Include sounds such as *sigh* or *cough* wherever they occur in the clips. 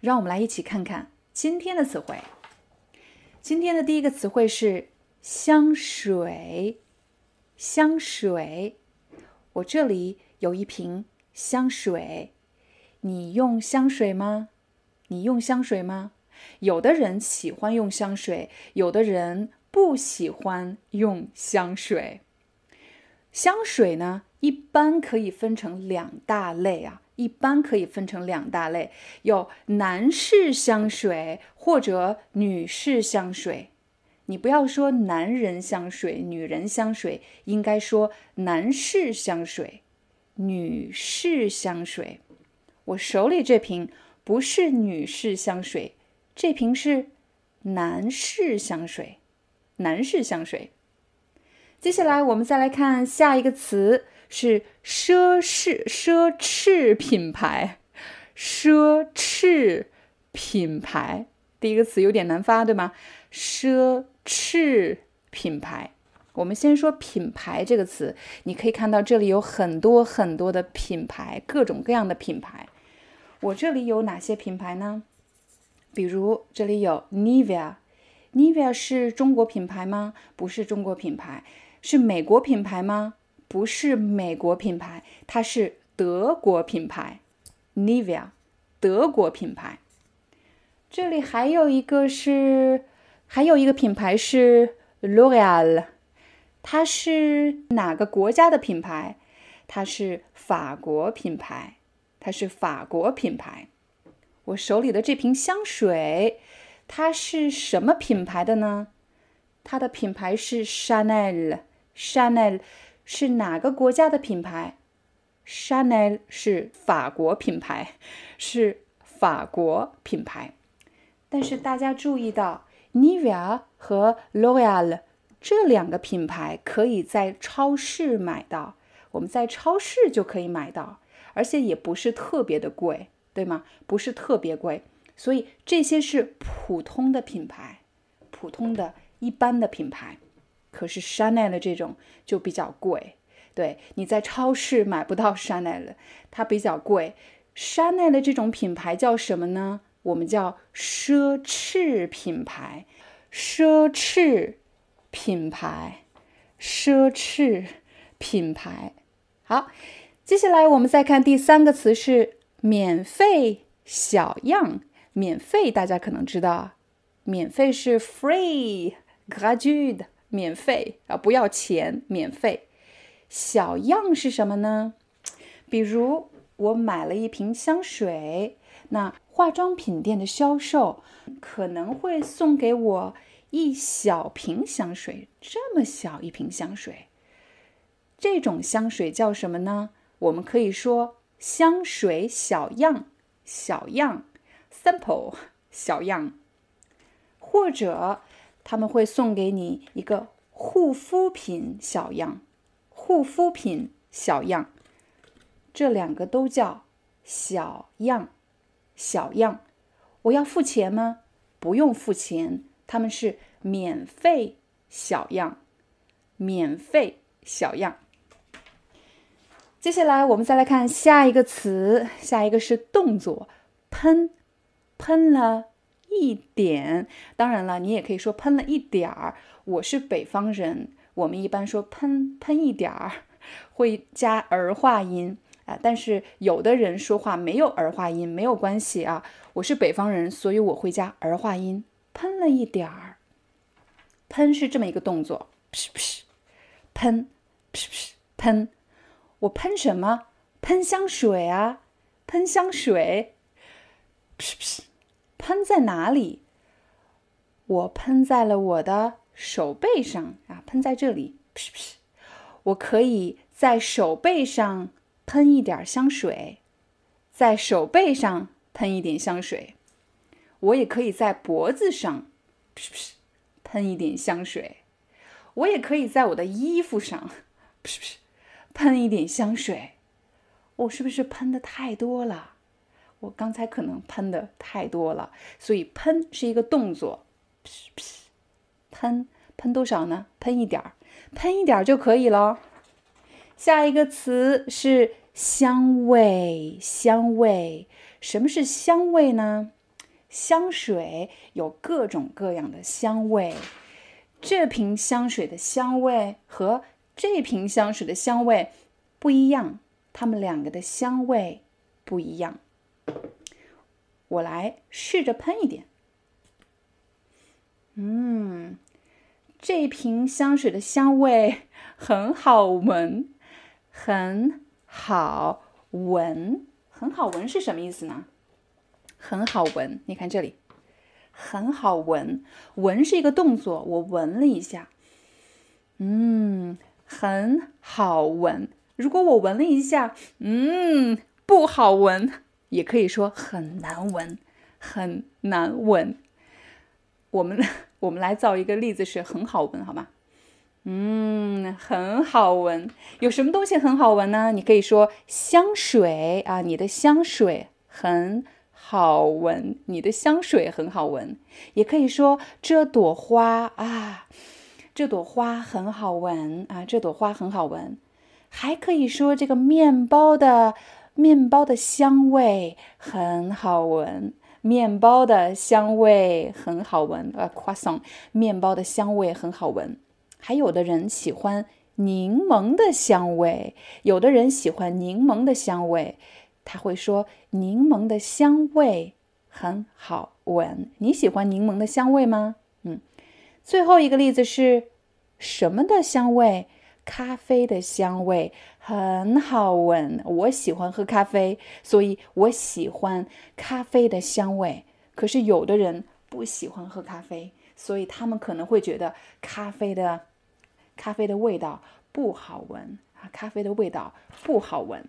让我们来一起看看今天的词汇。今天的第一个词汇是香水。香水，我这里有一瓶香水。你用香水吗？你用香水吗？有的人喜欢用香水，有的人不喜欢用香水。香水呢，一般可以分成两大类啊。一般可以分成两大类，有男士香水或者女士香水。你不要说男人香水、女人香水，应该说男士香水、女士香水。我手里这瓶不是女士香水，这瓶是男士香水。男士香水。接下来我们再来看下一个词。是奢侈奢侈品牌，奢侈品牌第一个词有点难发，对吗？奢侈品牌，我们先说品牌这个词，你可以看到这里有很多很多的品牌，各种各样的品牌。我这里有哪些品牌呢？比如这里有 Nivea，Nivea 是中国品牌吗？不是中国品牌，是美国品牌吗？不是美国品牌，它是德国品牌，Nivea，德国品牌。这里还有一个是，还有一个品牌是 L'Oreal，它是哪个国家的品牌？它是法国品牌，它是法国品牌。我手里的这瓶香水，它是什么品牌的呢？它的品牌是 Chanel，Chanel。是哪个国家的品牌？Chanel 是法国品牌，是法国品牌。但是大家注意到，Nivea 和 L'Oreal 这两个品牌可以在超市买到，我们在超市就可以买到，而且也不是特别的贵，对吗？不是特别贵，所以这些是普通的品牌，普通的一般的品牌。可是 Chanel 的这种就比较贵，对，你在超市买不到 Chanel 的，它比较贵。Chanel 的这种品牌叫什么呢？我们叫奢侈品牌，奢侈品牌，奢侈品牌。好，接下来我们再看第三个词是免费小样，免费大家可能知道，免费是 free，gratuit。免费啊，不要钱，免费。小样是什么呢？比如我买了一瓶香水，那化妆品店的销售可能会送给我一小瓶香水，这么小一瓶香水，这种香水叫什么呢？我们可以说香水小样，小样，sample 小样，或者。他们会送给你一个护肤品小样，护肤品小样，这两个都叫小样，小样。我要付钱吗？不用付钱，他们是免费小样，免费小样。接下来我们再来看下一个词，下一个是动作，喷，喷了。一点，当然了，你也可以说喷了一点儿。我是北方人，我们一般说喷喷一点儿，会加儿化音啊。但是有的人说话没有儿化音，没有关系啊。我是北方人，所以我会加儿化音，喷了一点儿。喷是这么一个动作，噗噗，喷，噗噗，喷。我喷什么？喷香水啊，喷香水，噗噗。喷在哪里？我喷在了我的手背上啊！喷在这里，噗噗！我可以在手背上喷一点香水，在手背上喷一点香水。我也可以在脖子上噗噗喷一点香水，我也可以在我的衣服上噗噗喷一点香水。我是不是喷的太多了？我刚才可能喷的太多了，所以喷是一个动作，噗噗，喷喷多少呢？喷一点儿，喷一点儿就可以了。下一个词是香味，香味。什么是香味呢？香水有各种各样的香味。这瓶香水的香味和这瓶香水的香味不一样，它们两个的香味不一样。我来试着喷一点。嗯，这瓶香水的香味 *laughs* 很好闻，很好闻，很好闻是什么意思呢？很好闻，你看这里，很好闻。闻是一个动作，我闻了一下，嗯，很好闻。如果我闻了一下，嗯，不好闻。也可以说很难闻，很难闻。我们我们来造一个例子，是很好闻，好吗？嗯，很好闻。有什么东西很好闻呢？你可以说香水啊，你的香水很好闻，你的香水很好闻。也可以说这朵花啊，这朵花很好闻啊，这朵花很好闻。还可以说这个面包的。面包的香味很好闻，面包的香味很好闻。呃，croissant，面包的香味很好闻。还有的人喜欢柠檬的香味，有的人喜欢柠檬的香味，他会说柠檬的香味很好闻。你喜欢柠檬的香味吗？嗯。最后一个例子是什么的香味？咖啡的香味很好闻，我喜欢喝咖啡，所以我喜欢咖啡的香味。可是有的人不喜欢喝咖啡，所以他们可能会觉得咖啡的咖啡的味道不好闻啊，咖啡的味道不好闻。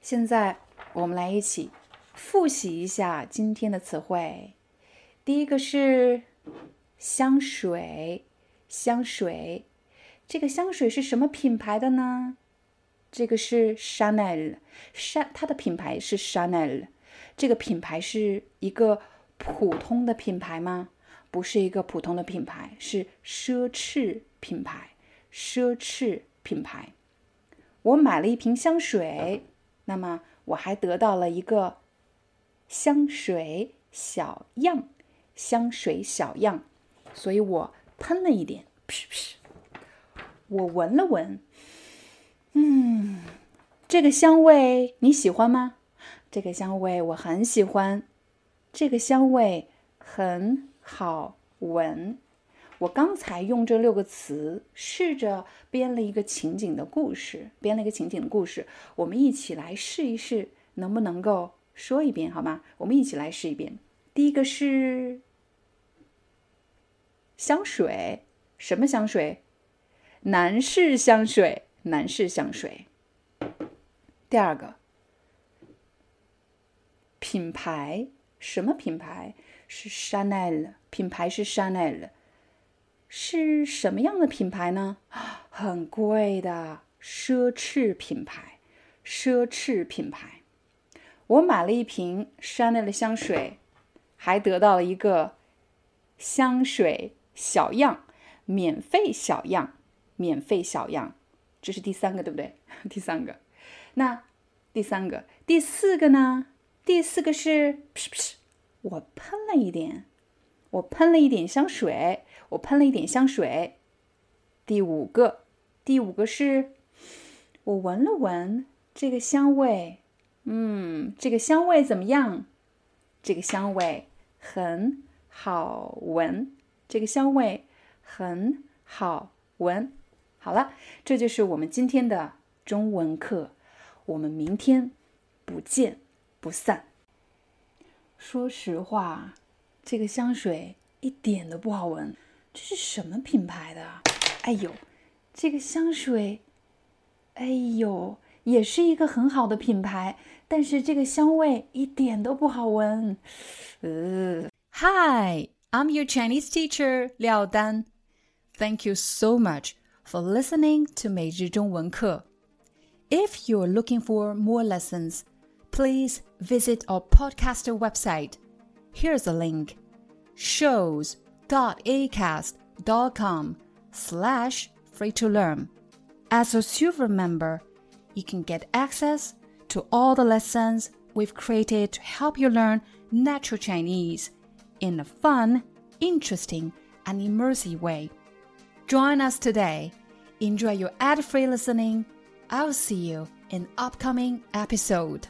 现在我们来一起复习一下今天的词汇。第一个是香水，香水。这个香水是什么品牌的呢？这个是 Chanel，山它的品牌是 Chanel。这个品牌是一个普通的品牌吗？不是一个普通的品牌，是奢侈品牌。奢侈品牌。我买了一瓶香水，那么我还得到了一个香水小样，香水小样，所以我喷了一点，噗噗。我闻了闻，嗯，这个香味你喜欢吗？这个香味我很喜欢，这个香味很好闻。我刚才用这六个词试着编了一个情景的故事，编了一个情景的故事，我们一起来试一试，能不能够说一遍，好吗？我们一起来试一遍。第一个是香水，什么香水？男士香水，男士香水。第二个品牌，什么品牌？是 Chanel，品牌是 Chanel，是什么样的品牌呢？很贵的奢侈品牌，奢侈品牌。我买了一瓶 Chanel 的香水，还得到了一个香水小样，免费小样。免费小样，这是第三个，对不对？*laughs* 第三个，那第三个，第四个呢？第四个是，噗噗，我喷了一点，我喷了一点香水，我喷了一点香水。第五个，第五个是，我闻了闻这个香味，嗯，这个香味怎么样？这个香味很好闻，这个香味很好闻。好了，这就是我们今天的中文课。我们明天不见不散。说实话，这个香水一点都不好闻。这是什么品牌的？哎呦，这个香水，哎呦，也是一个很好的品牌，但是这个香味一点都不好闻。呃 Hi, I'm your Chinese teacher, Liao Dan. Thank you so much for listening to 每日中文课. If you're looking for more lessons, please visit our podcaster website. Here's a link shows.acast.com slash free to learn. As a silver member, you can get access to all the lessons we've created to help you learn natural Chinese in a fun, interesting, and immersive way. Join us today. Enjoy your ad free listening. I'll see you in upcoming episode.